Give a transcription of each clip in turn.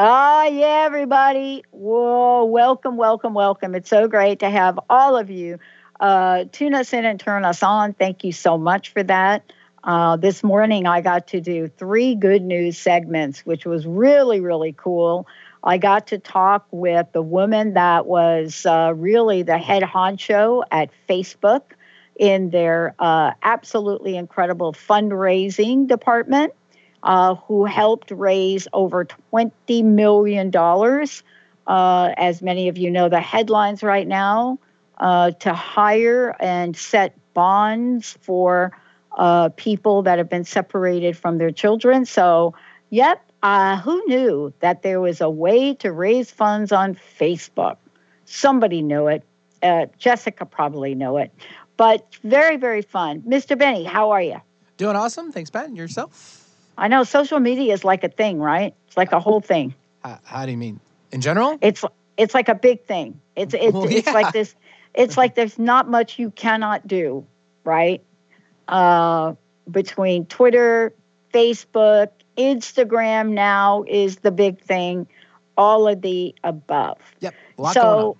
Ah, yeah, everybody. Whoa, welcome, welcome, welcome. It's so great to have all of you uh, tune us in and turn us on. Thank you so much for that. Uh, this morning, I got to do three good news segments, which was really, really cool. I got to talk with the woman that was uh, really the head honcho at Facebook in their uh, absolutely incredible fundraising department uh, who helped raise over $20 million. Uh, as many of you know, the headlines right now uh, to hire and set bonds for uh, people that have been separated from their children. So, yep, uh, who knew that there was a way to raise funds on Facebook? Somebody knew it. Uh, Jessica probably knew it. But very, very fun. Mr. Benny, how are you? Doing awesome. Thanks, Pat. And yourself? I know social media is like a thing, right? It's like a whole thing. How, how do you mean? In general? It's it's like a big thing. It's it's Well, it's like this. It's like there's not much you cannot do, right? Uh, between Twitter, Facebook, Instagram now is the big thing. All of the above. Yep. A lot going on. so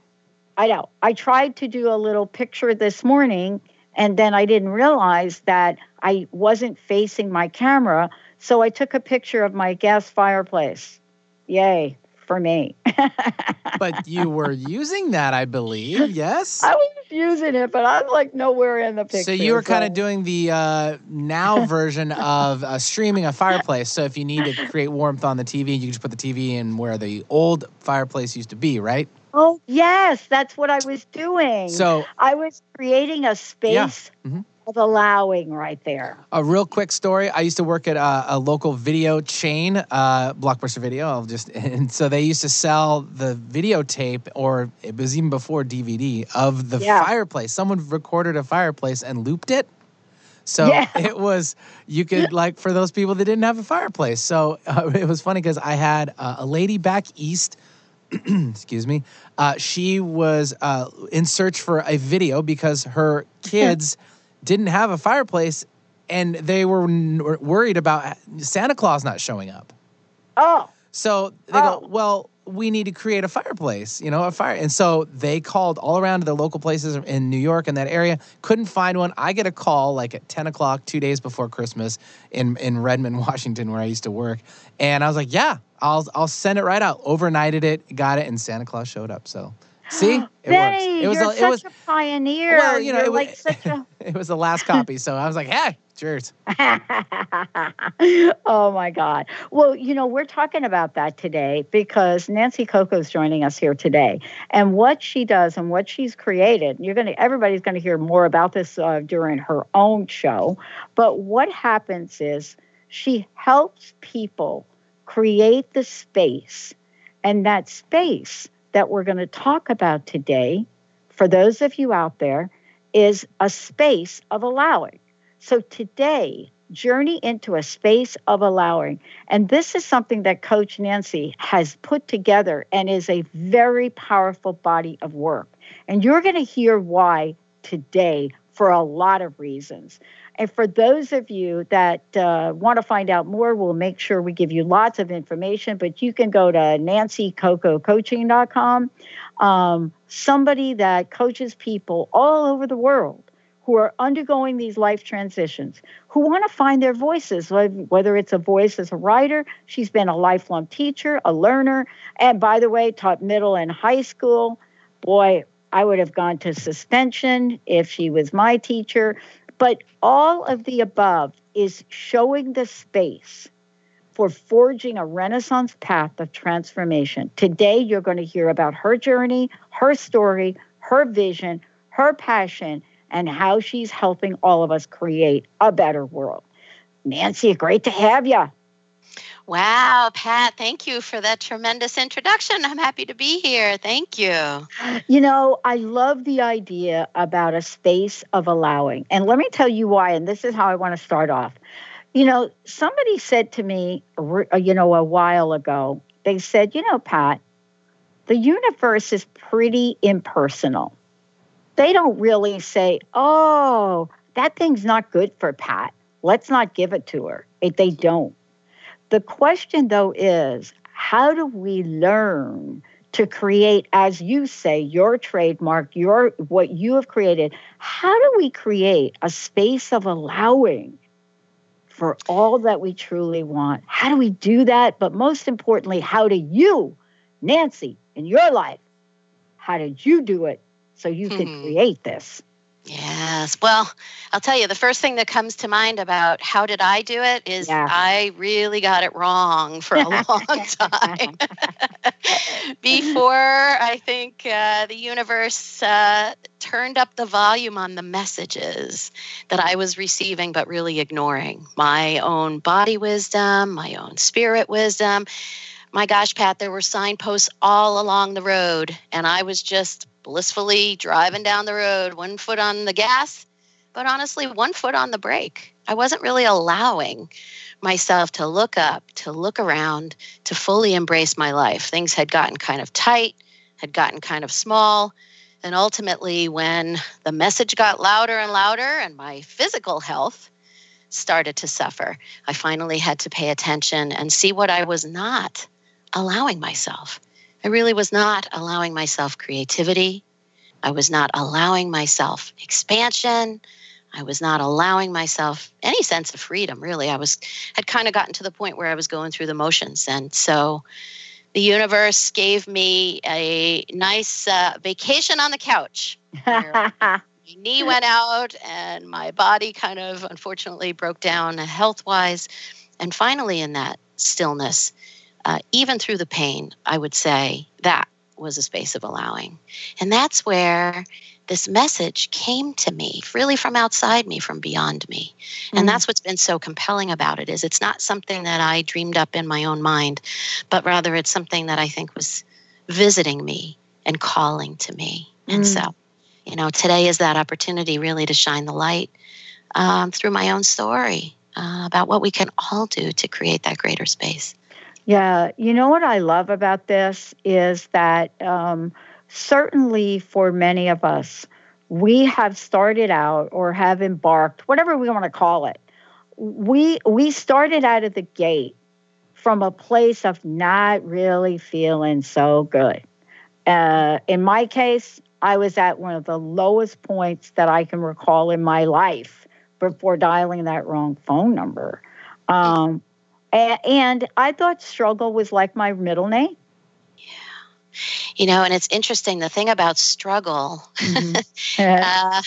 I know. I tried to do a little picture this morning and then I didn't realize that I wasn't facing my camera. So I took a picture of my gas fireplace. Yay for me. But you were using that, I believe. Yes. I was using it, but I'm like nowhere in the picture. So you were kind of doing the uh, now version of uh, streaming a fireplace. So if you need to create warmth on the TV, you can just put the TV in where the old fireplace used to be, right? Oh, yes, that's what I was doing. So I was creating a space Mhm. Of allowing right there. a real quick story. I used to work at a, a local video chain, uh, Blockbuster Video. I'll just and so they used to sell the videotape, or it was even before DVD of the Yeah. fireplace. Someone recorded a fireplace and looped it. So Yeah. it was you could like for those people that didn't have a fireplace. So uh, it was funny because I had uh, a lady back east. excuse me. Uh, she was uh, in search for a video because her kids didn't have a fireplace and they were n- worried about Santa Claus not showing up. Oh, So they Oh. go, well, we need to create a fireplace, you know, a fire. And so they called all around to the local places in New York and that area, couldn't find one. I get a call like at 10 o'clock, two days before Christmas in, in Redmond, Washington, where I used to work. And I was like, yeah, I'll, I'll send it right out. Overnighted it, got it, and Santa Claus showed up. So see, it works. It was, you're a, it such was, a pioneer. well, you know, you're it was, like such a. it was the last copy. So I was like, hey, cheers. oh my God. Well, you know, we're talking about that today because Nancy Coco's joining us here today. And what she does and what she's created, you're going to, everybody's going to hear more about this uh, during her own show. But what happens is she helps people create the space. And that space that we're going to talk about today, for those of you out there, is a space of allowing. So today, journey into a space of allowing. And this is something that Coach Nancy has put together and is a very powerful body of work. And you're going to hear why today for a lot of reasons. And for those of you that uh, want to find out more, we'll make sure we give you lots of information. But you can go to nancycococoaching.com. Um, somebody that coaches people all over the world who are undergoing these life transitions, who want to find their voices, whether it's a voice as a writer, she's been a lifelong teacher, a learner, and by the way, taught middle and high school. Boy, I would have gone to suspension if she was my teacher. But all of the above is showing the space for forging a Renaissance path of transformation. Today, you're going to hear about her journey, her story, her vision, her passion, and how she's helping all of us create a better world. Nancy, great to have you. Wow, Pat, thank you for that tremendous introduction. I'm happy to be here. Thank you. You know, I love the idea about a space of allowing. And let me tell you why, and this is how I want to start off. You know, somebody said to me, uh, you know, a while ago, they said, you know, Pat, the universe is pretty impersonal. They don't really say, oh, that thing's not good for Pat. Let's not give it to her. They don't. The question, though, is how do we learn to create, as you say, your trademark, your what you have created? How do we create a space of allowing for all that we truly want? How do we do that? But most importantly, how do you, Nancy, in your life, how did you do it so you could hmm. create this? Yes. Well, I'll tell you, the first thing that comes to mind about how did I do it is yeah. I really got it wrong for a long time. Before I think uh, the universe uh, turned up the volume on the messages that I was receiving, but really ignoring my own body wisdom, my own spirit wisdom. My gosh, Pat, there were signposts all along the road, and I was just blissfully driving down the road, one foot on the gas, but honestly, one foot on the brake. I wasn't really allowing myself to look up, to look around, to fully embrace my life. Things had gotten kind of tight, had gotten kind of small. And ultimately, when the message got louder and louder and my physical health started to suffer, I finally had to pay attention and see what I was not allowing myself. I really was not allowing myself creativity. I was not allowing myself expansion. I was not allowing myself any sense of freedom, really. I was had kind of gotten to the point where I was going through the motions. And so the universe gave me a nice uh, vacation on the couch. my knee went out and my body kind of unfortunately broke down health wise. And finally, in that stillness, uh, even through the pain, I would say that was a space of allowing. And that's where this message came to me really from outside me from beyond me and mm. that's what's been so compelling about it is it's not something that i dreamed up in my own mind but rather it's something that i think was visiting me and calling to me mm. and so you know today is that opportunity really to shine the light um, through my own story uh, about what we can all do to create that greater space yeah, you know what I love about this is that um, certainly for many of us, we have started out or have embarked, whatever we want to call it. We we started out of the gate from a place of not really feeling so good. Uh, in my case, I was at one of the lowest points that I can recall in my life before dialing that wrong phone number. Um, and I thought struggle was like my middle name. Yeah. You know, and it's interesting. The thing about struggle, mm-hmm. uh,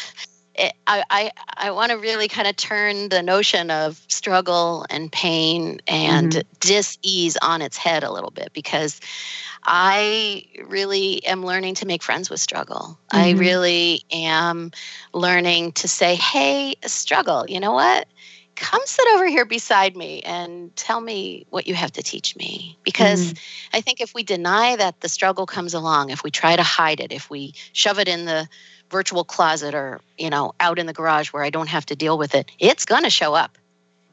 it, I, I, I want to really kind of turn the notion of struggle and pain and mm-hmm. dis-ease on its head a little bit because I really am learning to make friends with struggle. Mm-hmm. I really am learning to say, hey, struggle, you know what? Come sit over here beside me and tell me what you have to teach me. Because mm-hmm. I think if we deny that the struggle comes along, if we try to hide it, if we shove it in the virtual closet or, you know, out in the garage where I don't have to deal with it, it's going to show up.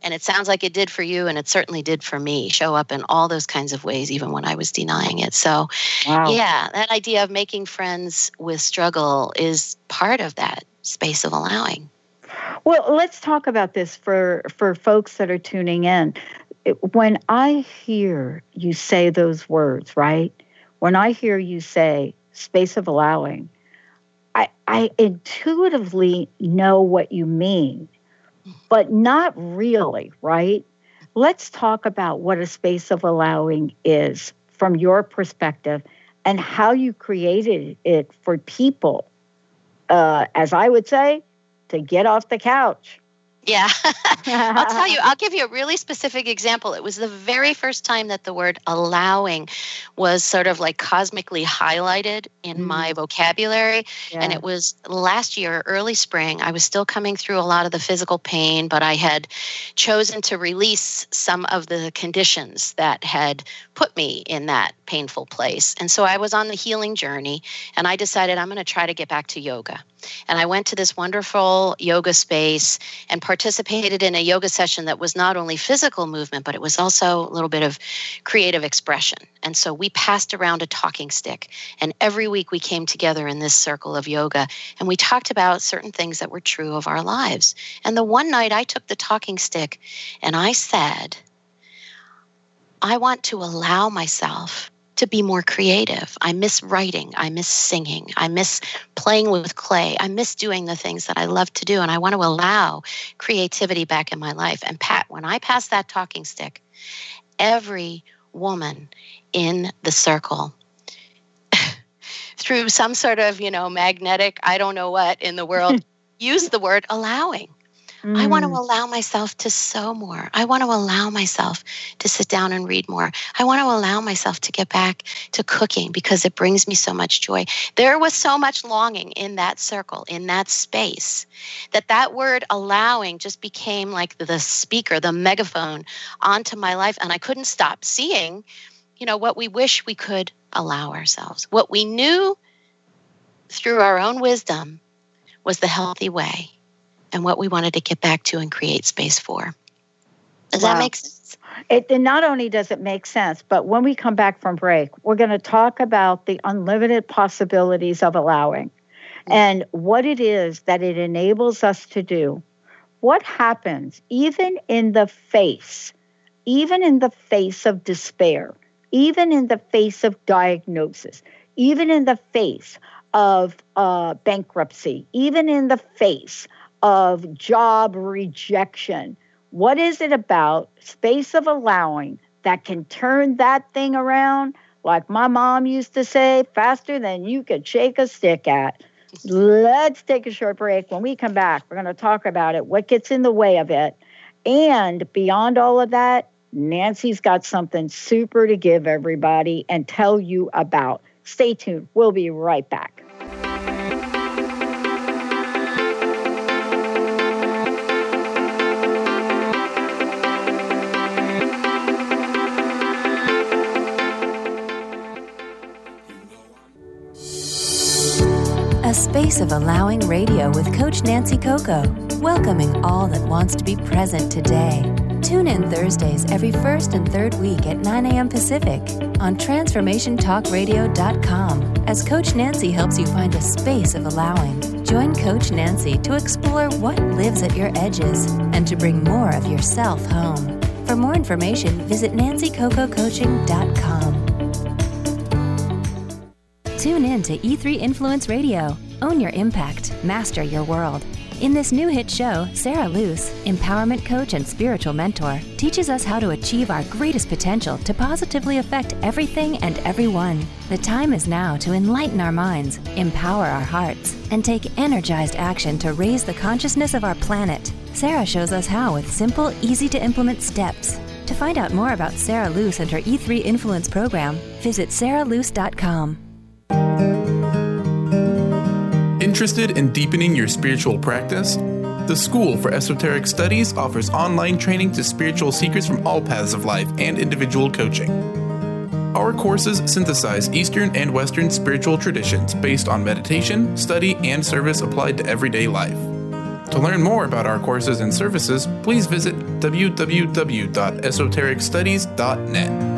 And it sounds like it did for you, and it certainly did for me, show up in all those kinds of ways, even when I was denying it. So, wow. yeah, that idea of making friends with struggle is part of that space of allowing. Well, let's talk about this for for folks that are tuning in. When I hear you say those words, right? When I hear you say space of allowing, I, I intuitively know what you mean, but not really, right? Let's talk about what a space of allowing is from your perspective and how you created it for people, uh, as I would say, to get off the couch. Yeah. I'll tell you, I'll give you a really specific example. It was the very first time that the word allowing was sort of like cosmically highlighted in mm. my vocabulary. Yeah. And it was last year, early spring. I was still coming through a lot of the physical pain, but I had chosen to release some of the conditions that had put me in that painful place. And so I was on the healing journey and I decided I'm going to try to get back to yoga. And I went to this wonderful yoga space and participated in a yoga session that was not only physical movement, but it was also a little bit of creative expression. And so we passed around a talking stick. And every week we came together in this circle of yoga and we talked about certain things that were true of our lives. And the one night I took the talking stick and I said, I want to allow myself to be more creative. I miss writing. I miss singing. I miss playing with clay. I miss doing the things that I love to do. And I want to allow creativity back in my life. And Pat, when I pass that talking stick, every woman in the circle through some sort of, you know, magnetic, I don't know what in the world, use the word allowing. Mm. I want to allow myself to sew more. I want to allow myself to sit down and read more. I want to allow myself to get back to cooking because it brings me so much joy. There was so much longing in that circle, in that space, that that word allowing just became like the speaker, the megaphone onto my life. And I couldn't stop seeing, you know, what we wish we could allow ourselves. What we knew through our own wisdom was the healthy way and what we wanted to get back to and create space for. Does wow. that make sense? It, not only does it make sense, but when we come back from break, we're going to talk about the unlimited possibilities of allowing mm-hmm. and what it is that it enables us to do. What happens even in the face, even in the face of despair, even in the face of diagnosis, even in the face of uh, bankruptcy, even in the face of job rejection. What is it about space of allowing that can turn that thing around? Like my mom used to say, faster than you could shake a stick at. Let's take a short break. When we come back, we're going to talk about it, what gets in the way of it. And beyond all of that, Nancy's got something super to give everybody and tell you about. Stay tuned. We'll be right back. Space of allowing radio with Coach Nancy Coco, welcoming all that wants to be present today. Tune in Thursdays every first and third week at 9 a.m. Pacific on TransformationTalkRadio.com as Coach Nancy helps you find a space of allowing. Join Coach Nancy to explore what lives at your edges and to bring more of yourself home. For more information, visit nancycococoaching.com. Tune in to E3 Influence Radio. Own your impact, master your world. In this new hit show, Sarah Luce, empowerment coach and spiritual mentor, teaches us how to achieve our greatest potential to positively affect everything and everyone. The time is now to enlighten our minds, empower our hearts, and take energized action to raise the consciousness of our planet. Sarah shows us how with simple, easy to implement steps. To find out more about Sarah Luce and her E3 Influence program, visit sarahluce.com. Interested in deepening your spiritual practice? The School for Esoteric Studies offers online training to spiritual seekers from all paths of life and individual coaching. Our courses synthesize Eastern and Western spiritual traditions based on meditation, study, and service applied to everyday life. To learn more about our courses and services, please visit www.esotericstudies.net.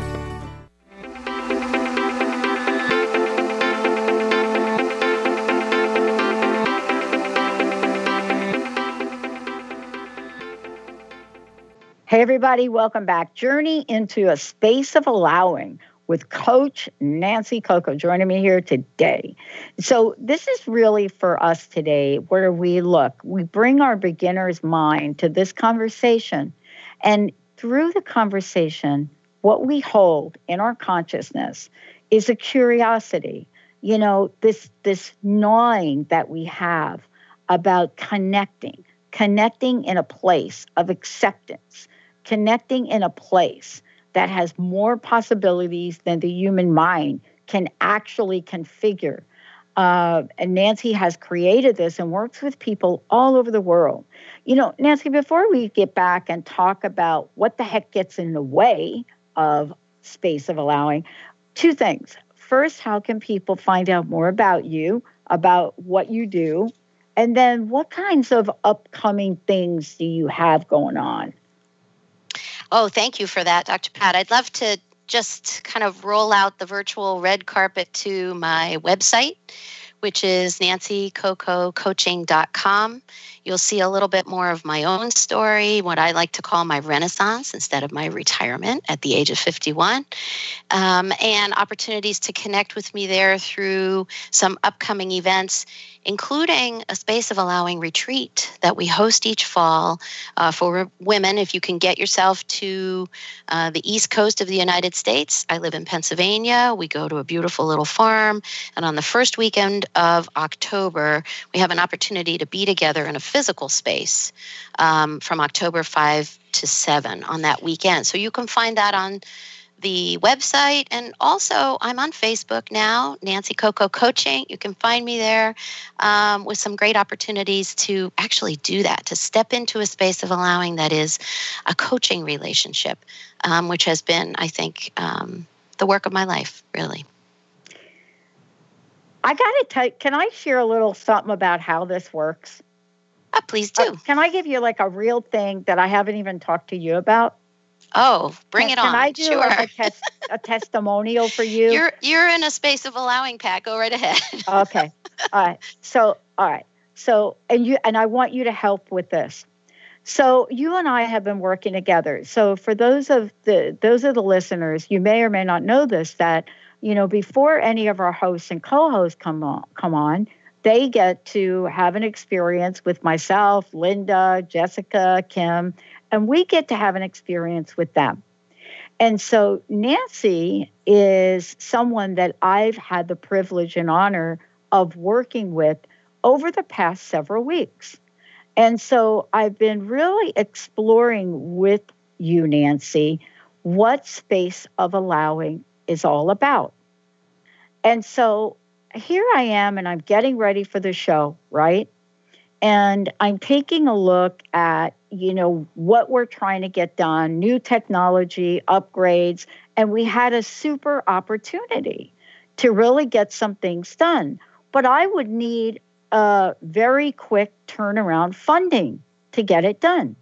Hey, everybody, welcome back. Journey into a space of allowing with Coach Nancy Coco joining me here today. So, this is really for us today where we look, we bring our beginner's mind to this conversation. And through the conversation, what we hold in our consciousness is a curiosity. You know, this this gnawing that we have about connecting, connecting in a place of acceptance connecting in a place that has more possibilities than the human mind can actually configure. Uh, and Nancy has created this and works with people all over the world. You know, Nancy, before we get back and talk about what the heck gets in the way of space of allowing, two things. First, how can people find out more about you, about what you do? And then, what kinds of upcoming things do you have going on? Oh, thank you for that, Dr. Pat. I'd love to just kind of roll out the virtual red carpet to my website, which is nancycococoaching.com. You'll see a little bit more of my own story, what I like to call my renaissance instead of my retirement at the age of 51, um, and opportunities to connect with me there through some upcoming events including a space of allowing retreat that we host each fall uh, for women. If you can get yourself to uh, the east coast of the United States, I live in Pennsylvania. We go to a beautiful little farm. And on the first weekend of October, we have an opportunity to be together in a physical space um, from October 5 to 7 on that weekend. So you can find that on the website. And also, I'm on Facebook now, Nancy Coco Coaching. You can find me there um, with some great opportunities to actually do that, to step into a space of allowing that is a coaching relationship, um, which has been, I think, um, the work of my life, really. I got to tell can I share a little something about how this works? Uh, please do. Uh, can I give you like a real thing that I haven't even talked to you about? Oh, bring it on. Can I do sure. like a, tes- a testimonial for you? You're you're in a space of allowing, Pat. Go right ahead. okay. All right. So all right. So and you and I want you to help with this. So you and I have been working together. So for those of the those of the listeners, you may or may not know this that you know before any of our hosts and co-hosts come on come on, they get to have an experience with myself, Linda, Jessica, Kim, and we get to have an experience with them. And so Nancy is someone that I've had the privilege and honor of working with over the past several weeks. And so I've been really exploring with you, Nancy, what space of allowing is all about. And so here I am, and I'm getting ready for the show, right? And I'm taking a look at you know what we're trying to get done new technology upgrades and we had a super opportunity to really get some things done. But i would need a very quick turnaround funding to get it done.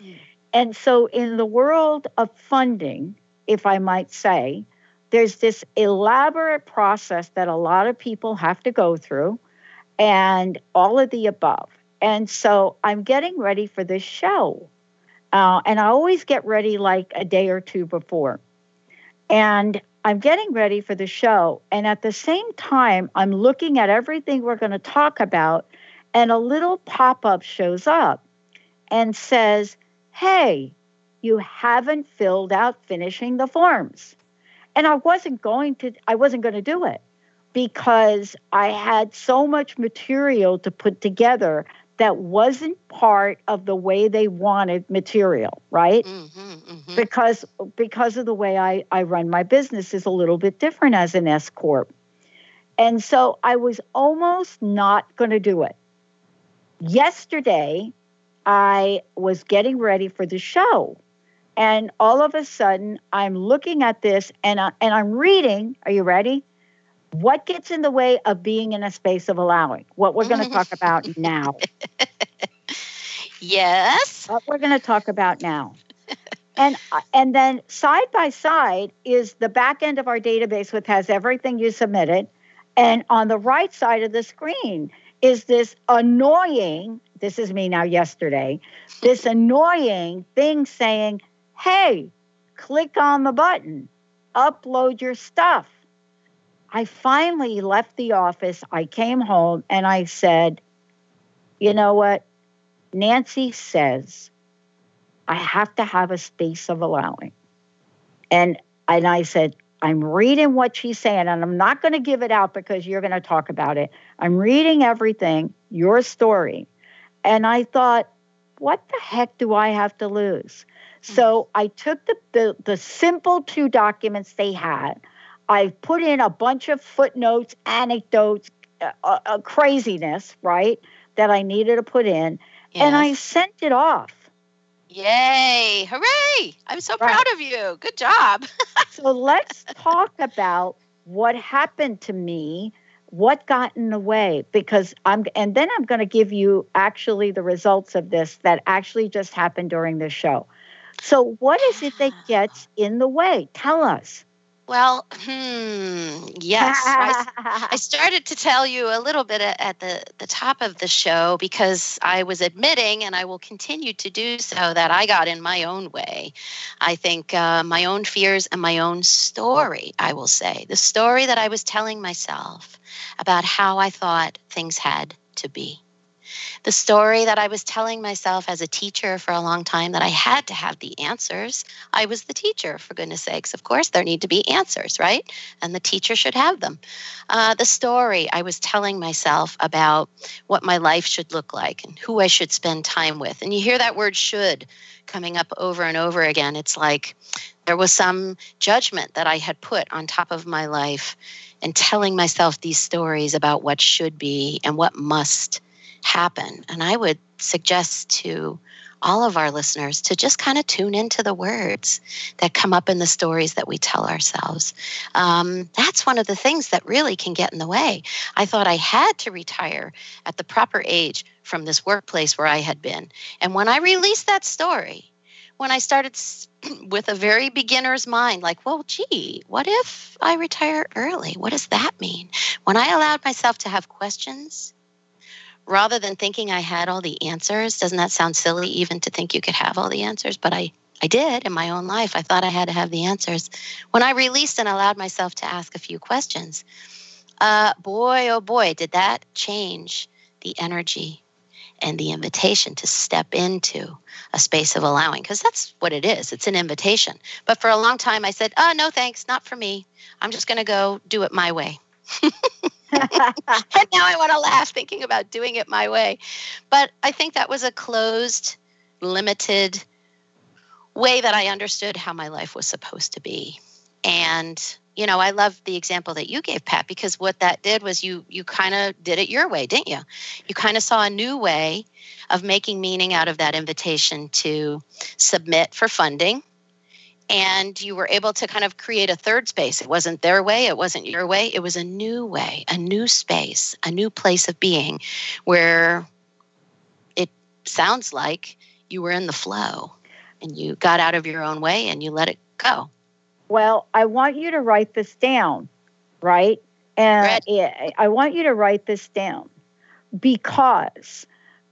Mm. and so in the world of funding if i might say there's this elaborate process that a lot of people have to go through and all of the above and so I'm getting ready for this show. Uh, and I always get ready like a day or two before. And I'm getting ready for the show. And at the same time, I'm looking at everything we're going to talk about, and a little pop up shows up and says, Hey, you haven't filled out finishing the forms. And I wasn't going to, I wasn't going to do it because I had so much material to put together that wasn't part of the way they wanted material, right? Mm-hmm, mm-hmm. Because because of the way I, I run my business is a little bit different as an S corp. And so I was almost not going to do it. Yesterday, I was getting ready for the show. And all of a sudden, I'm looking at this and, I, and I'm reading. Are you ready? What gets in the way of being in a space of allowing? What we're going to talk about now. Yes. What we're going to talk about now. and uh, and then side by side is the back end of our database which has everything you submitted and on the right side of the screen is this annoying this is me now yesterday this annoying thing saying hey click on the button upload your stuff I finally left the office. I came home and I said, you know what? Nancy says I have to have a space of allowing. And and I said, I'm reading what she's saying, and I'm not going to give it out because you're going to talk about it. I'm reading everything, your story. And I thought, what the heck do I have to lose? So mm. I took the, the, the simple two documents they had. I put in a bunch of footnotes, anecdotes, uh, uh, uh, craziness, right, that I needed to put in, yes. and I sent it off. Yay! Hooray! I'm so right. proud of you. Good job. so let's talk about what happened to me, what got in the way, because I'm, and then I'm going to give you actually the results of this that actually just happened during the show. So, what is it that gets in the way? Tell us. Well, hmm, yes. I, I, started to tell you a little bit at the, the top of the show because I was admitting, and I will continue to do so, that I got in my own way. I think uh, my own fears and my own story, I will say, the story that I was telling myself about how I thought things had to be the story that I was telling myself as a teacher for a long time that I had to have the answers. I was the teacher, for goodness sakes. Of course, there need to be answers, right? And the teacher should have them. Uh, the story I was telling myself about what my life should look like and who I should spend time with. And you hear that word should coming up over and over again. It's like there was some judgment that I had put on top of my life and telling myself these stories about what should be and what must happen. And I would suggest to all of our listeners to just kind of tune into the words that come up in the stories that we tell ourselves. Um, that's one of the things that really can get in the way. I thought I had to retire at the proper age from this workplace where I had been. And when I released that story, when I started with a very beginner's mind, like, well, gee, what if I retire early? What does that mean? When I allowed myself to have questions rather than thinking I had all the answers, doesn't that sound silly even to think you could have all the answers? But I, I did in my own life. I thought I had to have the answers. When I released and allowed myself to ask a few questions, uh, boy, oh boy, did that change the energy and the invitation to step into a space of allowing, because that's what it is. It's an invitation. But for a long time, I said, oh, no, thanks, not for me. I'm just going to go do it my way. and now I want to laugh thinking about doing it my way. But I think that was a closed, limited way that I understood how my life was supposed to be. And you know, I love the example that you gave, Pat, because what that did was you you kind of did it your way, didn't you? You kind of saw a new way of making meaning out of that invitation to submit for funding and you were able to kind of create a third space. It wasn't their way, it wasn't your way, it was a new way, a new space, a new place of being where it sounds like you were in the flow and you got out of your own way and you let it go. Well, I want you to write this down, right? And I want you to write this down because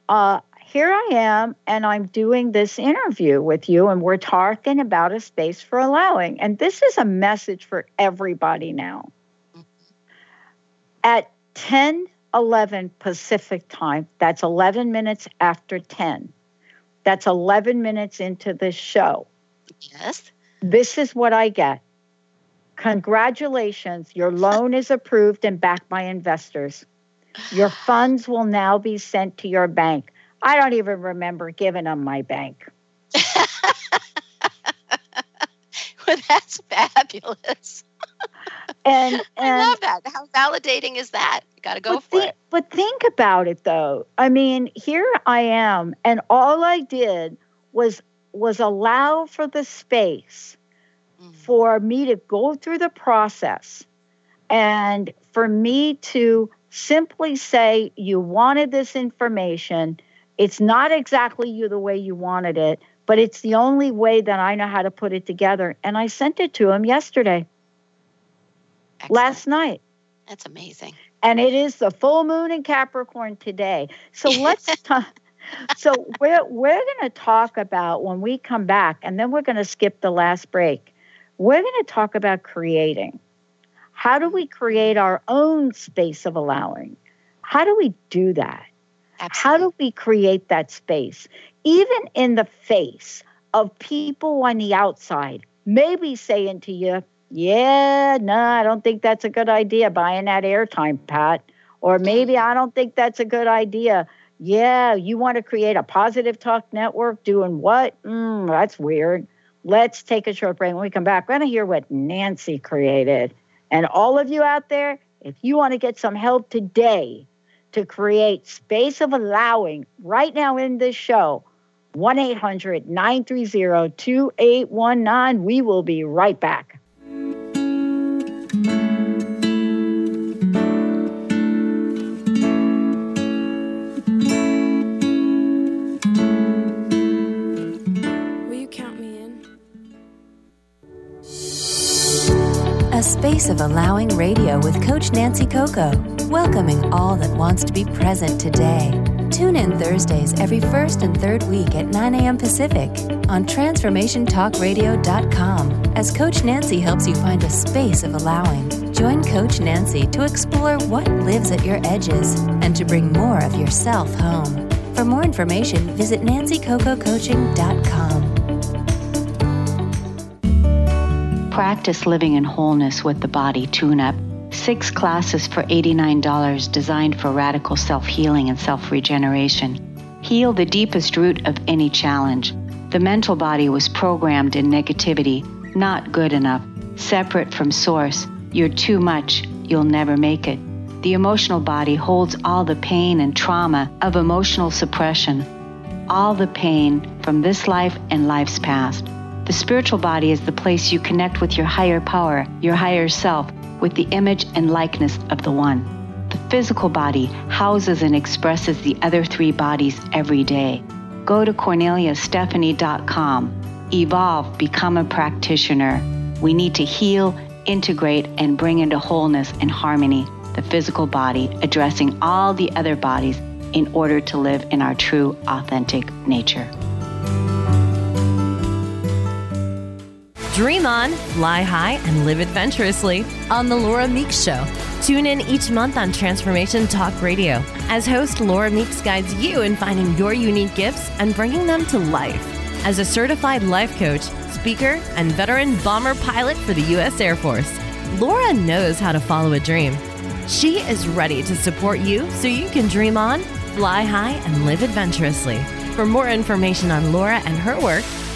uh, here I am, and I'm doing this interview with you, and we're talking about a space for allowing. And this is a message for everybody now. At 10 11 Pacific time, that's 11 minutes after 10. That's 11 minutes into the show. Yes. This is what I get. Congratulations, your loan is approved and backed by investors. Your funds will now be sent to your bank. I don't even remember giving them my bank. well, that's fabulous. And, and, I love that. How validating is that? You got to go for th- it. But think about it though. I mean, here I am, and all I did was was allow for the space mm-hmm. for me to go through the process and for me to simply say you wanted this information it's not exactly you the way you wanted it but it's the only way that i know how to put it together and i sent it to him yesterday. Excellent. last night. That's amazing. And it is the full moon in capricorn today. So let's talk so we're we're going to talk about when we come back and then we're going to skip the last break. We're going to talk about creating. How do we create our own space of allowing? How do we do that Absolutely. how do we create that space even in the face of people on the outside maybe saying to you yeah no i don't think that's a good idea buying that airtime pat or maybe i don't think that's a good idea yeah, you want to create a positive talk network doing what? Mm, that's weird. Let's take a short break. When we come back, we're going to hear what Nancy created. And all of you out there, if you want to get some help today to create space of allowing right now in this show, 1 800 930 2819. We will be right back. A space of Allowing Radio with Coach Nancy Coco, welcoming all that wants to be present today. Tune in Thursdays every first and third week at 9 a.m. Pacific on TransformationTalkRadio.com as Coach Nancy helps you find a space of allowing. Join Coach Nancy to explore what lives at your edges and to bring more of yourself home. For more information, visit nancycococoaching.com. Practice living in wholeness with the body tune up. Six classes for $89 designed for radical self healing and self regeneration. Heal the deepest root of any challenge. The mental body was programmed in negativity, not good enough, separate from source. You're too much, you'll never make it. The emotional body holds all the pain and trauma of emotional suppression, all the pain from this life and life's past. The spiritual body is the place you connect with your higher power, your higher self, with the image and likeness of the One. The physical body houses and expresses the other three bodies every day. Go to corneliastephanie.com. Evolve, become a practitioner. We need to heal, integrate, and bring into wholeness and harmony the physical body, addressing all the other bodies in order to live in our true, authentic nature. Dream on, fly high, and live adventurously on The Laura Meeks Show. Tune in each month on Transformation Talk Radio as host Laura Meeks guides you in finding your unique gifts and bringing them to life. As a certified life coach, speaker, and veteran bomber pilot for the U.S. Air Force, Laura knows how to follow a dream. She is ready to support you so you can dream on, fly high, and live adventurously. For more information on Laura and her work,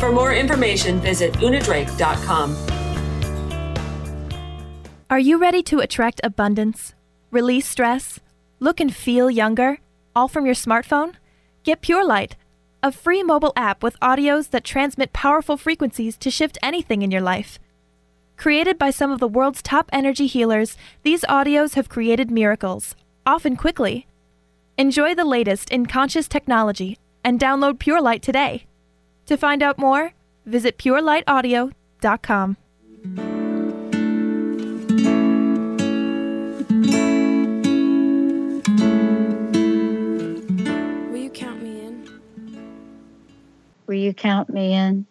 For more information, visit unadrake.com. Are you ready to attract abundance, release stress, look and feel younger, all from your smartphone? Get Pure Light, a free mobile app with audios that transmit powerful frequencies to shift anything in your life. Created by some of the world's top energy healers, these audios have created miracles, often quickly. Enjoy the latest in conscious technology and download Pure Light today. To find out more, visit purelightaudio.com. Will you count me in? Will you count me in?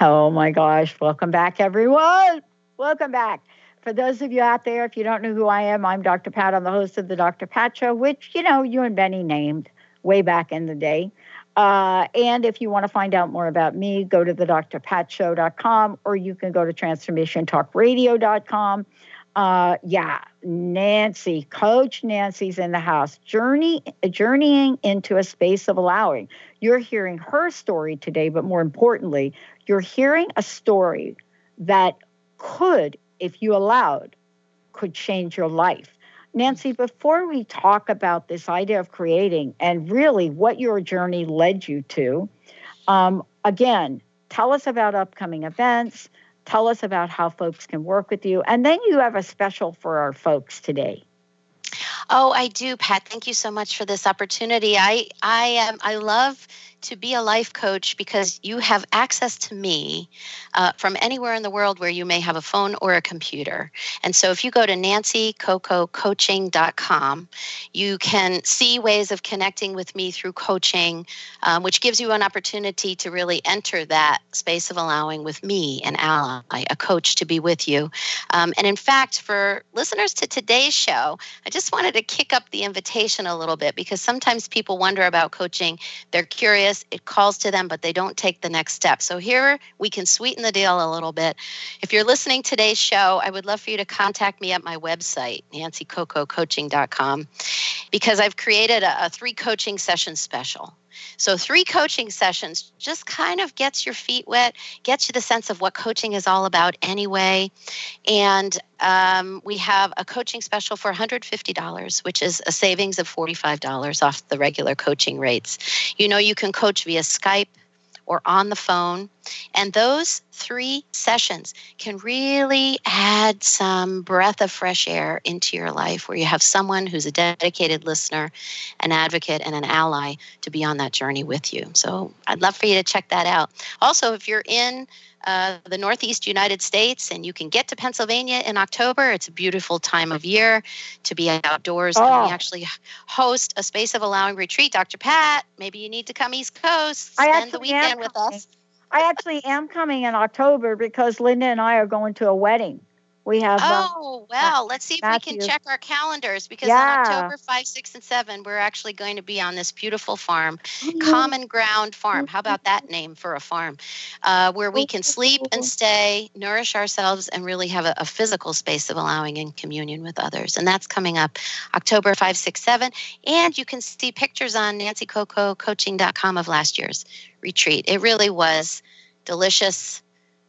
Oh my gosh. Welcome back, everyone. Welcome back. For those of you out there, if you don't know who I am, I'm Dr. Pat. I'm the host of the Dr. Pat Show, which, you know, you and Benny named way back in the day. Uh, and if you want to find out more about me, go to the drpatshow.com or you can go to transformationtalkradio.com. Uh, yeah, Nancy, Coach Nancy's in the house, journey journeying into a space of allowing. You're hearing her story today, but more importantly, you're hearing a story that could, if you allowed, could change your life. Nancy, before we talk about this idea of creating and really what your journey led you to, um, again, tell us about upcoming events. Tell us about how folks can work with you. And then you have a special for our folks today. Oh, I do, Pat. Thank you so much for this opportunity. I I am I love to be a life coach because you have access to me uh, from anywhere in the world where you may have a phone or a computer. And so if you go to nancycococoaching.com, you can see ways of connecting with me through coaching, um, which gives you an opportunity to really enter that space of allowing with me, an ally, a coach to be with you. Um, and in fact, for listeners to today's show, I just wanted to kick up the invitation a little bit because sometimes people wonder about coaching. They're curious it calls to them, but they don't take the next step. So here we can sweeten the deal a little bit. If you're listening today's show, I would love for you to contact me at my website, nancycococoaching.com, because I've created a, a three coaching session special. So, three coaching sessions just kind of gets your feet wet, gets you the sense of what coaching is all about anyway. And um, we have a coaching special for $150, which is a savings of $45 off the regular coaching rates. You know, you can coach via Skype or on the phone. And those three sessions can really add some breath of fresh air into your life where you have someone who's a dedicated listener, an advocate, and an ally to be on that journey with you. So I'd love for you to check that out. Also, if you're in uh, the Northeast United States, and you can get to Pennsylvania in October. It's a beautiful time of year to be outdoors. Oh. And we actually host a Space of Allowing retreat. Dr. Pat, maybe you need to come East Coast, spend the weekend with us. I actually am coming in October because Linda and I are going to a wedding. We have. Uh, oh, well, let's see if Matthew. we can check our calendars because yeah. on October 5, 6, and 7, we're actually going to be on this beautiful farm, mm-hmm. Common Ground Farm. How about that name for a farm? Uh, where we can sleep and stay, nourish ourselves, and really have a, a physical space of allowing in communion with others. And that's coming up October 5, 6, 7. And you can see pictures on nancycococoaching.com of last year's retreat. It really was delicious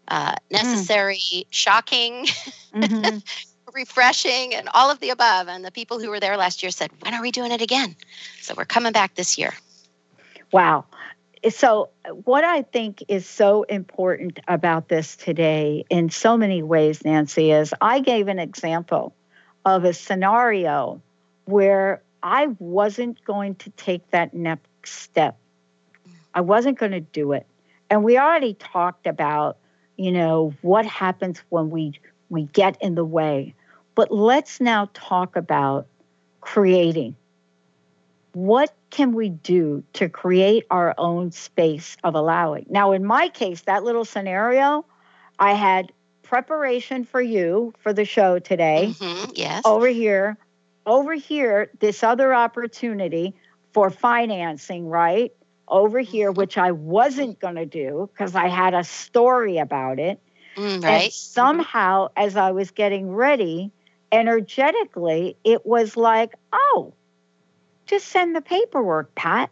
uh, mm. necessary, mm. shocking, mm-hmm. refreshing, and all of the above. And the people who were there last year said, When are we doing it again? So we're coming back this year. Wow. So, what I think is so important about this today in so many ways, Nancy, is I gave an example of a scenario where I wasn't going to take that next step. I wasn't going to do it. And we already talked about you know, what happens when we we get in the way. But let's now talk about creating. What can we do to create our own space of allowing? Now, in my case, that little scenario, I had preparation for you for the show today. Mm-hmm, yes. Over here, over here, this other opportunity for financing, right? Over here, which I wasn't going to do because I had a story about it. Mm, right. And somehow, as I was getting ready, energetically, it was like, oh, just send the paperwork, Pat.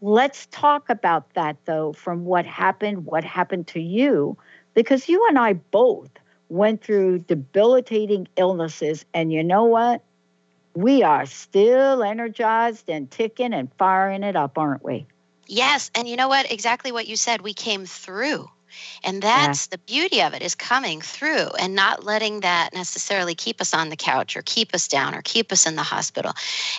Let's talk about that, though, from what happened, what happened to you, because you and I both went through debilitating illnesses. And you know what? We are still energized and ticking and firing it up, aren't we? Yes, and you know what? Exactly what you said. We came through. And that's yeah. the beauty of it is coming through and not letting that necessarily keep us on the couch or keep us down or keep us in the hospital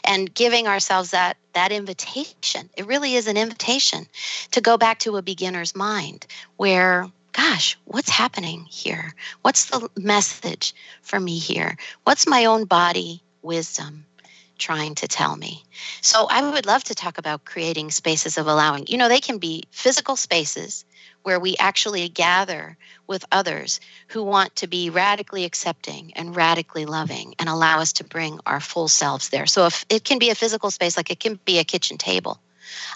and giving ourselves that that invitation. It really is an invitation to go back to a beginner's mind where gosh, what's happening here? What's the message for me here? What's my own body wisdom trying to tell me? So I would love to talk about creating spaces of allowing. You know, they can be physical spaces where we actually gather with others who want to be radically accepting and radically loving and allow us to bring our full selves there. So if it can be a physical space like it can be a kitchen table,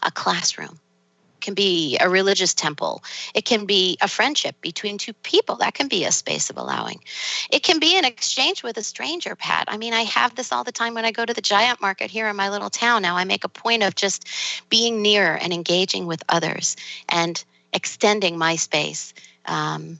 a classroom, can be a religious temple. It can be a friendship between two people. That can be a space of allowing. It can be an exchange with a stranger, Pat. I mean, I have this all the time when I go to the giant market here in my little town. Now I make a point of just being near and engaging with others and extending my space um,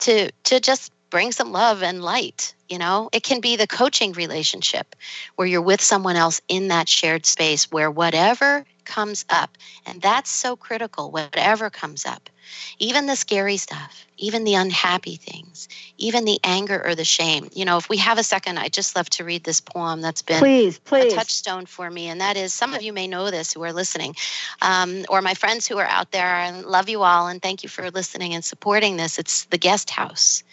to to just bring some love and light you know it can be the coaching relationship where you're with someone else in that shared space where whatever comes up and that's so critical whatever comes up. Even the scary stuff even the unhappy things even the anger or the shame. You know if we have a second i just love to read this poem that's been please please. a touchstone for me and that is some of you may know this who are listening um, or my friends who are out there and love you all and thank you for listening and supporting this. It's the guest house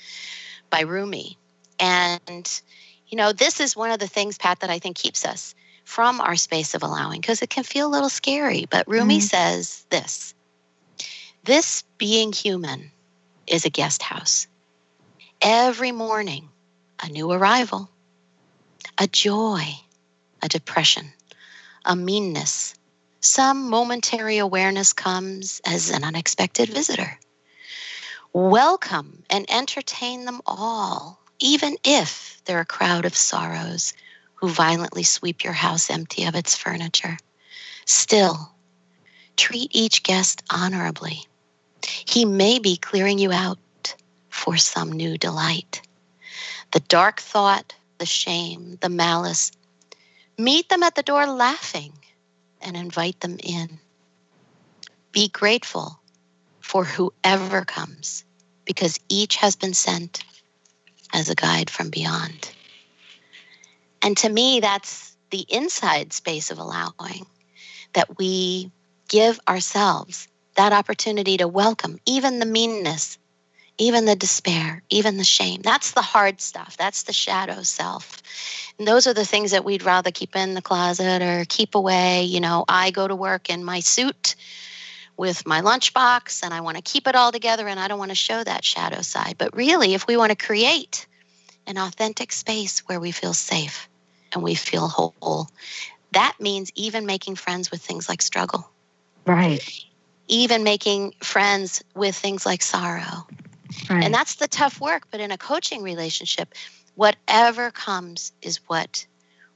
by rumi. And you know this is one of the things pat that i think keeps us from our space of allowing because it can feel a little scary but rumi mm-hmm. says this this being human is a guest house. Every morning, a new arrival, a joy, a depression, a meanness. Some momentary awareness comes as an unexpected visitor. Welcome and entertain them all, even if they're a crowd of sorrows who violently sweep your house empty of its furniture. Still, treat each guest honorably he may be clearing you out for some new delight. The dark thought, the shame, the malice, meet them at the door laughing and invite them in. Be grateful for whoever comes because each has been sent as a guide from beyond. And to me, that's the inside space of allowing that we give ourselves that opportunity to welcome even the meanness, even the despair, even the shame. That's the hard stuff. That's the shadow self. And those are the things that we'd rather keep in the closet or keep away. You know, I go to work in my suit with my lunchbox and I want to keep it all together and I don't want to show that shadow side. But really, if we want to create an authentic space where we feel safe and we feel whole, that means even making friends with things like struggle. Right even making friends with things like sorrow. Right. And that's the tough work. But in a coaching relationship, whatever comes is what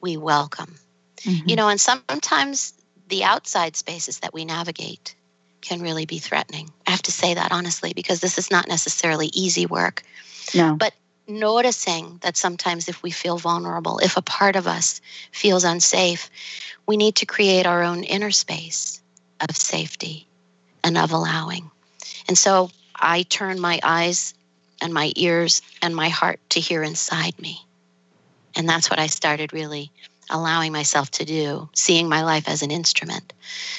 we welcome. Mm-hmm. You know, and sometimes the outside spaces that we navigate can really be threatening. I have to say that honestly because this is not necessarily easy work. No. But noticing that sometimes if we feel vulnerable, if a part of us feels unsafe, we need to create our own inner space of safety and of allowing. And so I turn my eyes and my ears and my heart to hear inside me. And that's what I started really allowing myself to do, seeing my life as an instrument.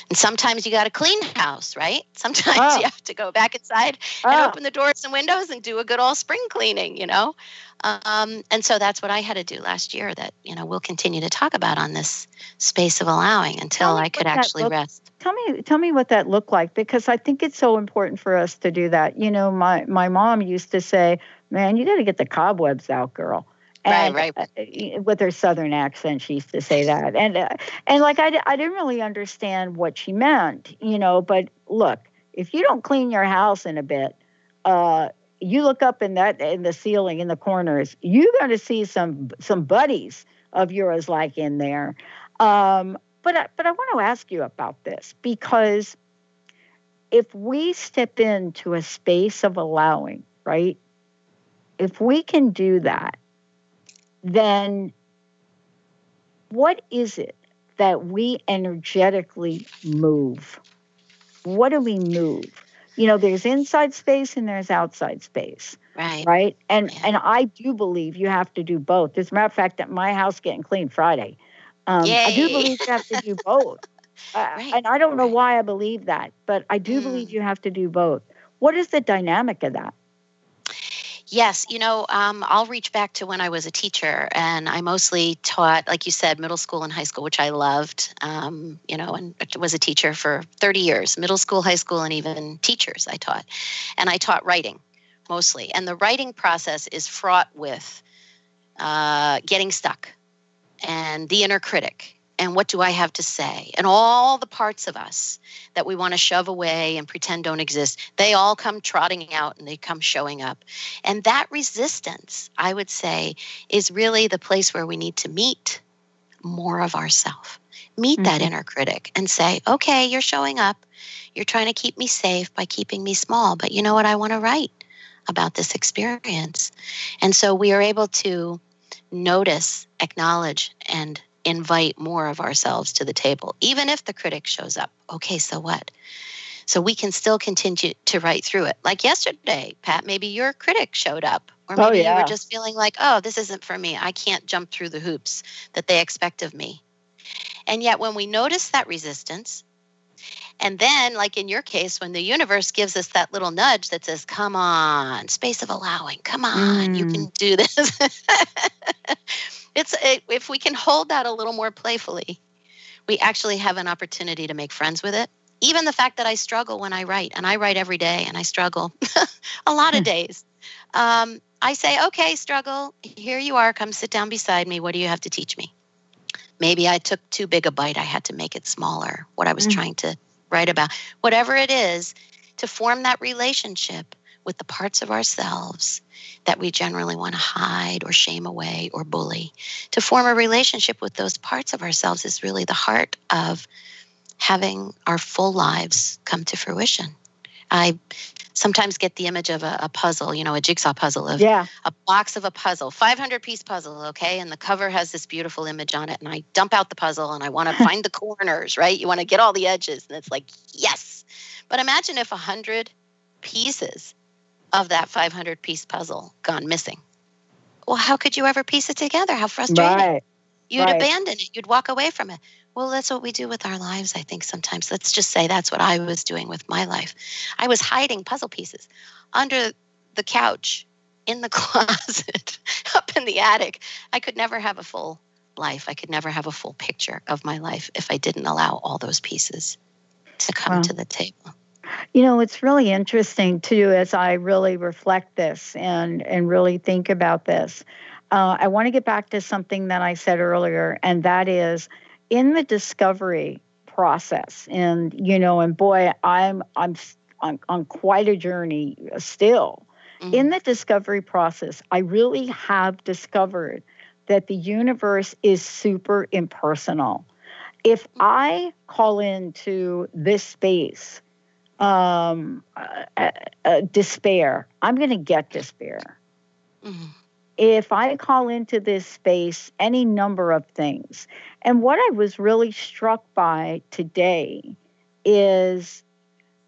And sometimes you got to clean house, right? Sometimes oh. you have to go back inside oh. and open the doors and windows and do a good old spring cleaning, you know? Um, and so that's what I had to do last year that, you know, we'll continue to talk about on this space of allowing until I could actually look, rest. Tell me, tell me what that looked like because I think it's so important for us to do that. You know, my, my mom used to say, man, you got to get the cobwebs out, girl and, right, right. Uh, with her southern accent, she used to say that, and uh, and like I, I didn't really understand what she meant, you know. But look, if you don't clean your house in a bit, uh, you look up in that in the ceiling in the corners, you're going to see some some buddies of yours like in there. Um, but I, but I want to ask you about this because if we step into a space of allowing, right? If we can do that then what is it that we energetically move? what do we move? You know, there's inside space and there's outside space. Right. Right. And and I do believe you have to do both. As a matter of fact, at my house getting clean Friday. Um, I do believe you have to do both. Uh, right. And I don't know why I believe that, but I do mm. believe you have to do both. What is the dynamic of that? Yes, you know, um, I'll reach back to when I was a teacher, and I mostly taught, like you said, middle school and high school, which I loved. Um, you know, and was a teacher for 30 years, middle school, high school, and even teachers I taught. And I taught writing mostly. And the writing process is fraught with uh, getting stuck and the inner critic and what do I have to say? And all the parts of us that we want to shove away and pretend don't exist, they all come trotting out and they come showing up. And that resistance, I would say, is really the place where we need to meet more of ourself. Meet mm-hmm. that inner critic and say, okay, you're showing up. You're trying to keep me safe by keeping me small, but you know what? I want to write about this experience. And so we are able to notice, acknowledge, and invite more of ourselves to the table, even if the critic shows up. Okay, so what? So we can still continue to write through it. Like yesterday, Pat, maybe your critic showed up, or maybe oh, yeah. you were just feeling like, oh, this isn't for me. I can't jump through the hoops that they expect of me. And yet, when we notice that resistance, and then, like in your case, when the universe gives us that little nudge that says, come on, space of allowing, come on, mm. you can do this. it, if we can hold that a little more playfully, we actually have an opportunity to make friends with it. Even the fact that I struggle when I write, and I write every day, and I struggle a lot of hmm. days. Um, I say, okay, struggle, here you are, come sit down beside me. What do you have to teach me? Maybe I took too big a bite, I had to make it smaller, what I was mm-hmm. trying to write about. Whatever it is, to form that relationship with the parts of ourselves that we generally want to hide or shame away or bully. To form a relationship with those parts of ourselves is really the heart of having our full lives come to fruition. I sometimes get the image of a, a, puzzle, you know, a jigsaw puzzle of yeah. a box of a puzzle, 500 piece puzzle, okay? And the cover has this beautiful image on it. And I dump out the puzzle and I want to find the corners, right? You want to get all the edges. And it's like, yes. But imagine if 100 pieces of that 500 piece puzzle gone missing. Well, how could you ever piece it together? How frustrating. Right. You'd right. abandon it, you'd walk away from it. Well, that's what we do with our lives, I think, sometimes. Let's just say that's what I was doing with my life. I was hiding puzzle pieces under the couch, in the closet, up in the attic. I could never have a full life. I could never have a full picture of my life if I didn't allow all those pieces to come wow. to the table. You know, it's really interesting too as I really reflect this and and really think about this. Uh, I want to get back to something that I said earlier, and that is in the discovery process. And you know, and boy, I'm I'm on, on quite a journey still. Mm-hmm. In the discovery process, I really have discovered that the universe is super impersonal. If mm-hmm. I call into this space um, uh, uh, despair. I'm going to get despair. Mm-hmm. If I call into this space any number of things, and what I was really struck by today is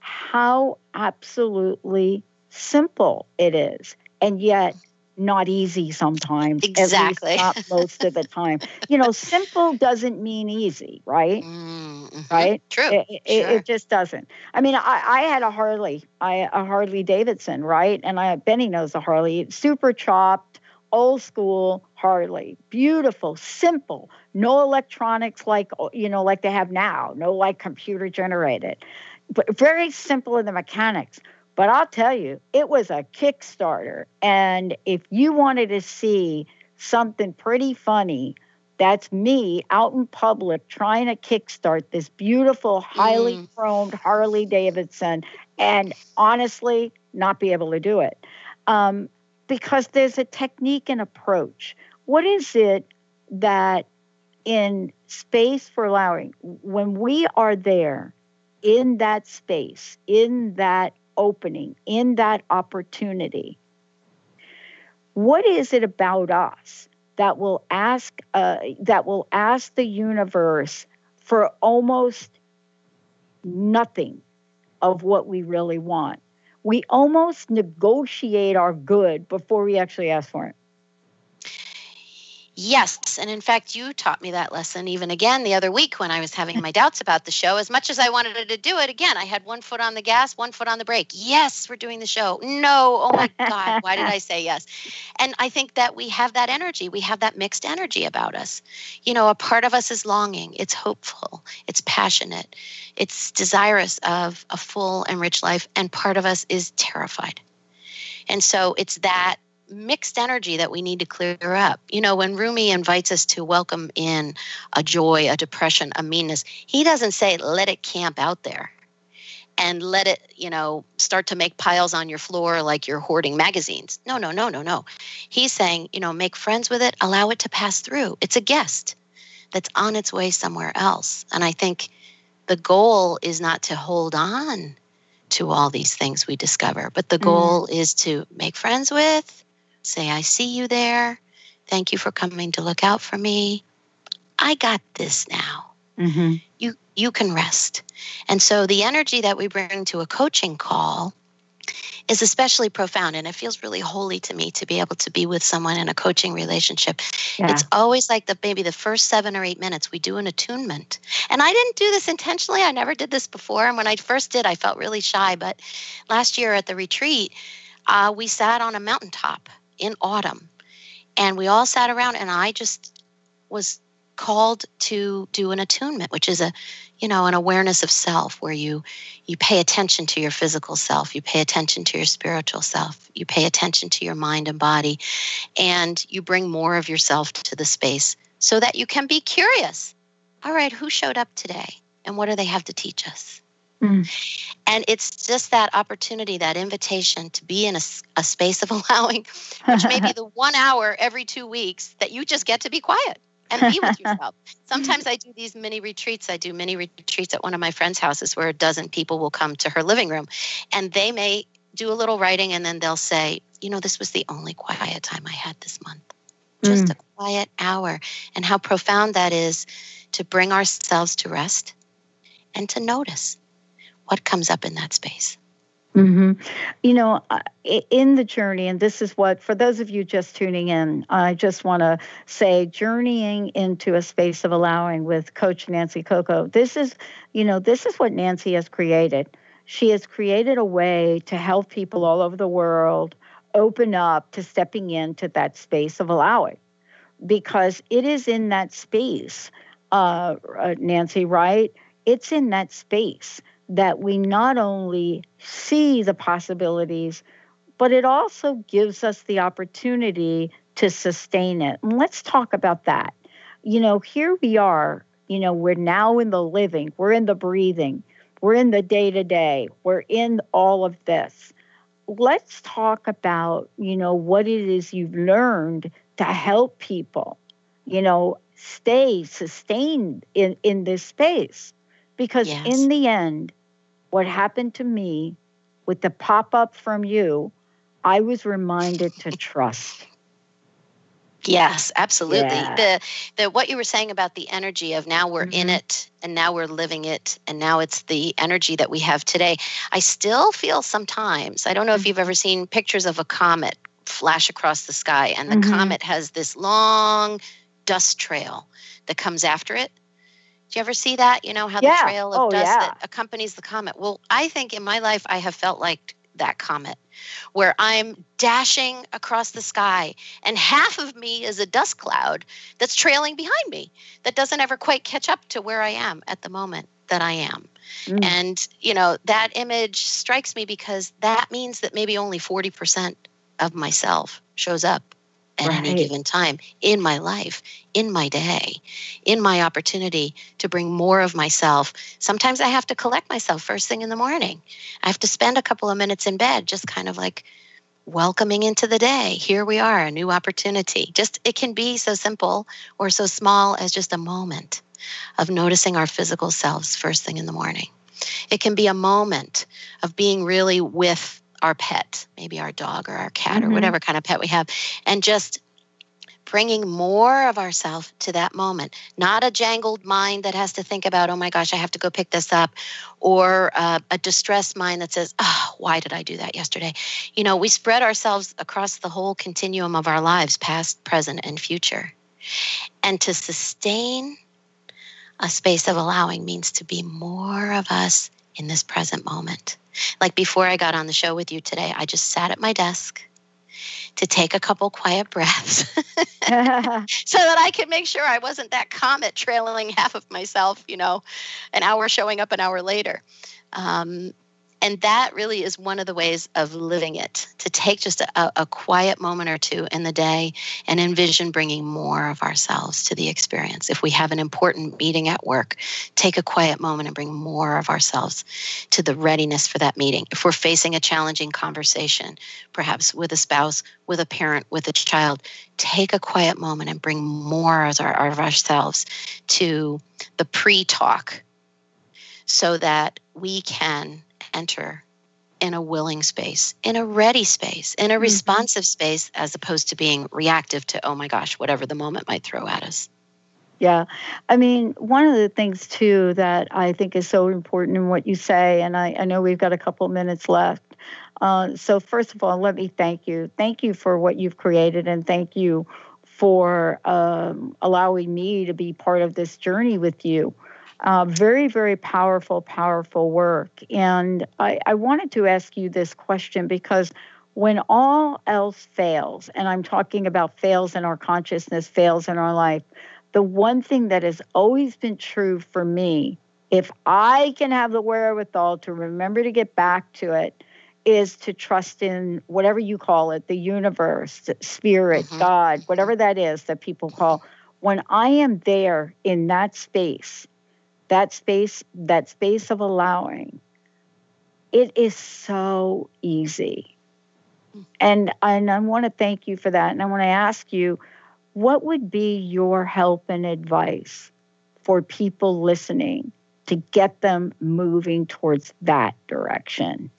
how absolutely simple it is, and yet not easy sometimes. Exactly. not most of the time. you know, simple doesn't mean easy, right? Mm-hmm. Right. True. It, it, sure. it, just doesn't. I mean, I, I had a Harley, I a Harley Davidson, right? And I Benny knows a Harley, super chopped, old school Harley, beautiful, simple, no electronics like you know like they have now, no like computer generated, but very simple in the mechanics but I'll tell you, it was a Kickstarter. And if you wanted to see something pretty funny, that's me out in public trying to kickstart this beautiful, highly mm. chromed Harley Davidson, and honestly, not be able to do it. Um, because there's a technique and approach. What is it that in space for allowing, when we are there in that space, in that opening, in that opportunity. What is it about us that will ask uh, that will ask the universe for almost nothing of what we really want. We almost negotiate our good before we actually ask for it. Yes. And in fact, you taught me that lesson even again the other week when I was having my doubts about the show. As much as I wanted to do it, again, I had one foot on the gas, one foot on the brake. Yes, we're doing the show. No. Oh my God. Why did I say yes? And I think that we have that energy. We have that mixed energy about us. You know, a part of us is longing, it's hopeful, it's passionate, it's desirous of a full and rich life. And part of us is terrified. And so it's that mixed energy that we need to clear up. You know, when Rumi invites us to welcome in a joy, a depression, a meanness, he doesn't say, let it camp out there and let it, you know, start to make piles on your floor like you're hoarding magazines. No, no, no, no, no. He's saying, you know, make friends with it, allow it to pass through. It's a guest that's on its way somewhere else. And I think the goal is not to hold on to all these things we discover, but the mm. goal mm. is to make friends with, Say, I see you there. Thank you for coming to look out for me. I got this now. Mm-hmm. You you can rest. And so the energy that we bring to a coaching call is especially profound and it feels really holy to me to be able to be with someone in a coaching relationship. Yeah. It's always like the maybe the first 7 or 8 minutes we do an attunement. And I didn't do this intentionally. I never did this before and when I first did I felt really shy, but last year at the retreat uh, we sat on a mountaintop in autumn. And we all sat around, and I just was called to do an attunement which is a you know an awareness of self where you you pay attention to your physical self you pay attention to your spiritual self you pay attention to your mind and body and you bring more of yourself to the space so that you can be curious all right who showed up today and what do they have to teach us Mm. And it's just that opportunity, that invitation to be in a, a space of allowing, which may be the one hour every two weeks that you just get to be quiet and be with yourself. Sometimes I do these mini retreats. I do mini retreats at one of my friends' houses where a dozen people will come to her living room and they may do a little writing and then they'll say, you know, this was the only quiet time I had this month. Just mm. a quiet hour. And how profound that is to bring ourselves to rest and to notice what comes up in that space. Mm-hmm. You know, in the journey, and this is what, for those of you just tuning in, I just want to say journeying into a space of allowing with Coach Nancy Coco. This is, you know, this is what Nancy has created. She has created a way to help people all over the world open up to stepping into that space of allowing because it is in that space, uh, uh Nancy, right? It's in that space that we not only see the possibilities, but it also gives us the opportunity to sustain it. And let's talk about that. You know, here we are, you know, we're now in the living, we're in the breathing, we're in the day to day, we're in all of this. Let's talk about, you know, what it is you've learned to help people, you know, stay sustained in, in this space. Because yes. in the end, what happened to me with the pop up from you, I was reminded to trust. Yes, absolutely. Yeah. The the what you were saying about the energy of now we're mm-hmm. in it and now we're living it and now it's the energy that we have today. I still feel sometimes. I don't know mm-hmm. if you've ever seen pictures of a comet flash across the sky and the mm-hmm. comet has this long dust trail that comes after it do you ever see that? You know how yeah. the trail of oh, dust yeah. that accompanies the comet. Well, I think in my life I have felt like that comet where I'm dashing across the sky and half of me is a dust cloud that's trailing behind me that doesn't ever quite catch up to where I am at the moment that I am. Mm. And, you know, that image strikes me because that means that maybe only 40% of myself shows up at right. any given time in my life, in my day, in my opportunity to bring more of myself. Sometimes I have to collect myself first thing in the morning. I have to spend a couple of minutes in bed, just kind of like welcoming into the day. Here we are, a new opportunity. Just it can be so simple or so small as just a moment of noticing our physical selves first thing in the morning. It can be a moment of being really with our pet, maybe our dog or our cat mm-hmm. or whatever kind of pet we have, and just bringing more of ourselves to that moment, not a jangled mind that has to think about, oh my gosh, I have to go pick this up, or uh, a distressed mind that says, oh, why did I do that yesterday? You know, we spread ourselves across the whole continuum of our lives, past, present, and future. And to sustain a space of allowing means to be more of us in this present moment. Like before I got on the show with you today, I just sat at my desk to take a couple quiet breaths so that I could make sure I wasn't that comet trailing half of myself, you know, an hour showing up an hour later. Um, and that really is one of the ways of living it to take just a, a, quiet moment or two in the day and envision bringing more of ourselves to the experience. If we have an important meeting at work take a quiet moment and bring more of ourselves to the readiness for that meeting. If we're facing a challenging conversation perhaps with a spouse with a parent with a child take a quiet moment and bring more of, our, of ourselves to the pre-talk so that we can enter in a willing space, in a ready space, in a mm-hmm. responsive space, as opposed to being reactive to, oh my gosh, whatever the moment might throw at us. Yeah. I mean, one of the things, too, that I think is so important in what you say, and I, I know we've got a couple minutes left. Uh, so, first of all, let me thank you. Thank you for what you've created, and thank you for um, allowing me to be part of this journey with you. Uh, very, very powerful, powerful work. And I, I wanted to ask you this question because when all else fails, and I'm talking about fails in our consciousness, fails in our life, the one thing that has always been true for me, if I can have the wherewithal to remember to get back to it, is to trust in whatever you call it the universe, spirit, mm-hmm. God, whatever that is that people call. When I am there in that space, that space that space of allowing it is so easy. And and I want to thank you for that. And I want to ask you what would be your help and advice for people listening to get them moving towards that direction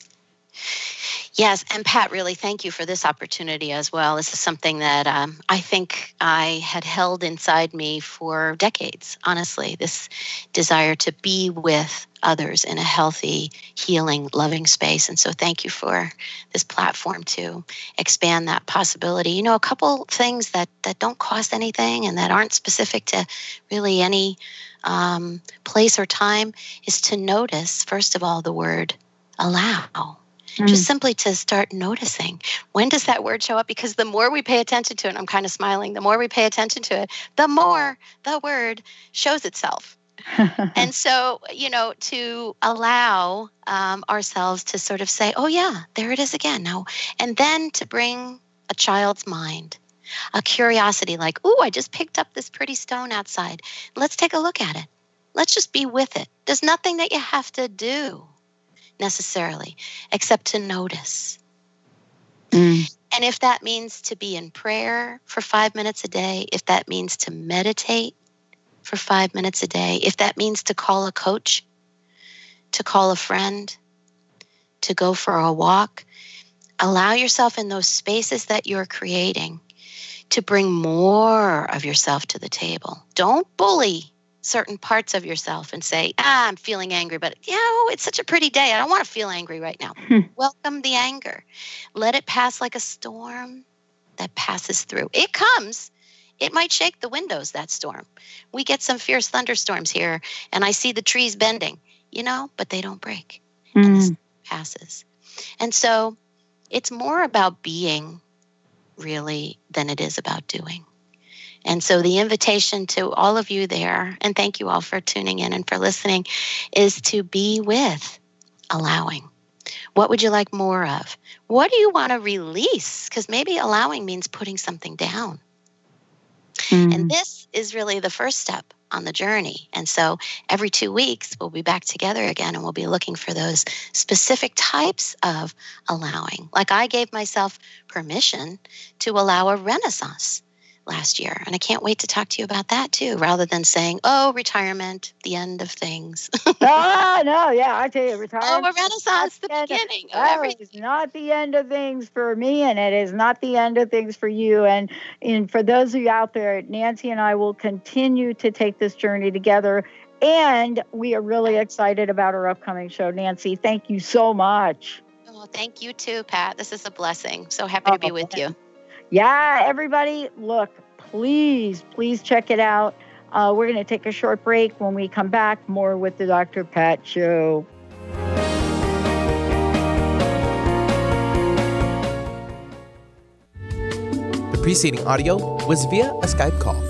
Yes, and Pat, really thank you for this opportunity as well. This is something that um, I think I had held inside me for decades, honestly, this desire to be with others in a healthy, healing, loving space. And so thank you for this platform to expand that possibility. You know, a couple things that, that don't cost anything and that aren't specific to really any um, place or time is to notice, first of all, the word allow mm. just simply to start noticing. When does that word show up? Because the more we pay attention to it i'm kind of smiling the more we pay attention to it the more the word shows itself. And so you know to allow um, ourselves to sort of say oh yeah there it is again now and then to bring a child's mind a curiosity like oh i just picked up this pretty stone outside. Let's take a look at it. Let's just be with it. There's nothing that you have to do necessarily, except to notice. Mm. And if that means to be in prayer for five minutes a day, if that means to meditate for five minutes a day, if that means to call a coach, to call a friend, to go for a walk, allow yourself in those spaces that you're creating to bring more of yourself to the table. Don't bully certain parts of yourself and say, ah, I'm feeling angry, but you know, it's such a pretty day. I don't want to feel angry right now. Hmm. Welcome the anger. Let it pass like a storm that passes through. It comes. It might shake the windows, that storm. We get some fierce thunderstorms here, and I see the trees bending, you know, but they don't break. Mm. And this hmm. passes. And so it's more about being really than it is about doing. And so the invitation to all of you there, and thank you all for tuning in and for listening, is to be with allowing. What would you like more of? What do you want to release? Because maybe allowing means putting something down. Mm. And this is really the first step on the journey. And so every two weeks, we'll be back together again and we'll be looking for those specific types of allowing. Like I gave myself permission to allow a renaissance last year. And I can't wait to talk to you about that too, rather than saying, oh, retirement, the end of things. oh, no, yeah, I tell you, retirement. Oh, a renaissance, the, the beginning of, of everything. It's not the end of things for me, and it is not the end of things for you. And, and for those of you out there, Nancy and I will continue to take this journey together. And we are really excited about our upcoming show. Nancy, thank you so much. Well, thank you too, Pat. This is a blessing. So happy oh, to be with you. Yeah, everybody, look, please, please check it out. Uh, we're going to take a short break. When we come back, more with the Dr. Pat Show. The preceding audio was via a Skype call.